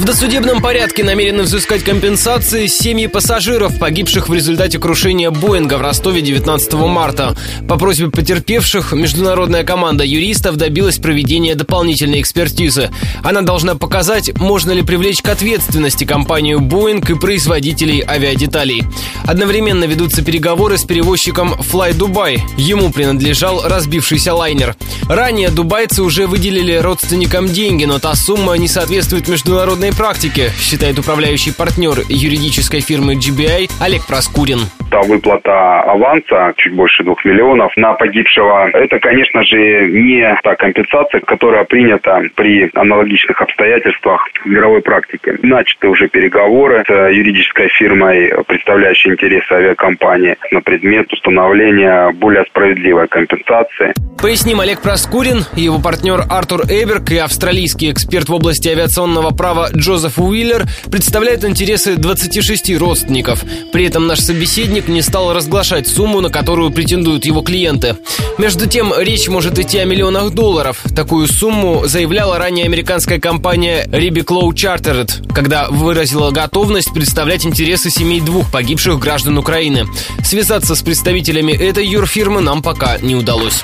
В досудебном порядке намерены взыскать компенсации семьи пассажиров, погибших в результате крушения Боинга в Ростове 19 марта. По просьбе потерпевших международная команда юристов добилась проведения дополнительной экспертизы. Она должна показать, можно ли привлечь к ответственности компанию Боинг и производителей авиадеталей. Одновременно ведутся переговоры с перевозчиком Fly Dubai. Ему принадлежал разбившийся лайнер. Ранее дубайцы уже выделили родственникам деньги, но та сумма не соответствует международной практике, считает управляющий партнер юридической фирмы GBI Олег Проскурин та выплата аванса, чуть больше двух миллионов, на погибшего, это, конечно же, не та компенсация, которая принята при аналогичных обстоятельствах в мировой практике. Начаты уже переговоры с юридической фирмой, представляющей интересы авиакомпании на предмет установления более справедливой компенсации. Поясним, Олег Проскурин, его партнер Артур Эберг и австралийский эксперт в области авиационного права Джозеф Уиллер представляют интересы 26 родственников. При этом наш собеседник не стал разглашать сумму, на которую претендуют его клиенты. Между тем, речь может идти о миллионах долларов. Такую сумму заявляла ранее американская компания Ribiclow Chartered, когда выразила готовность представлять интересы семей двух погибших граждан Украины. Связаться с представителями этой юрфирмы нам пока не удалось.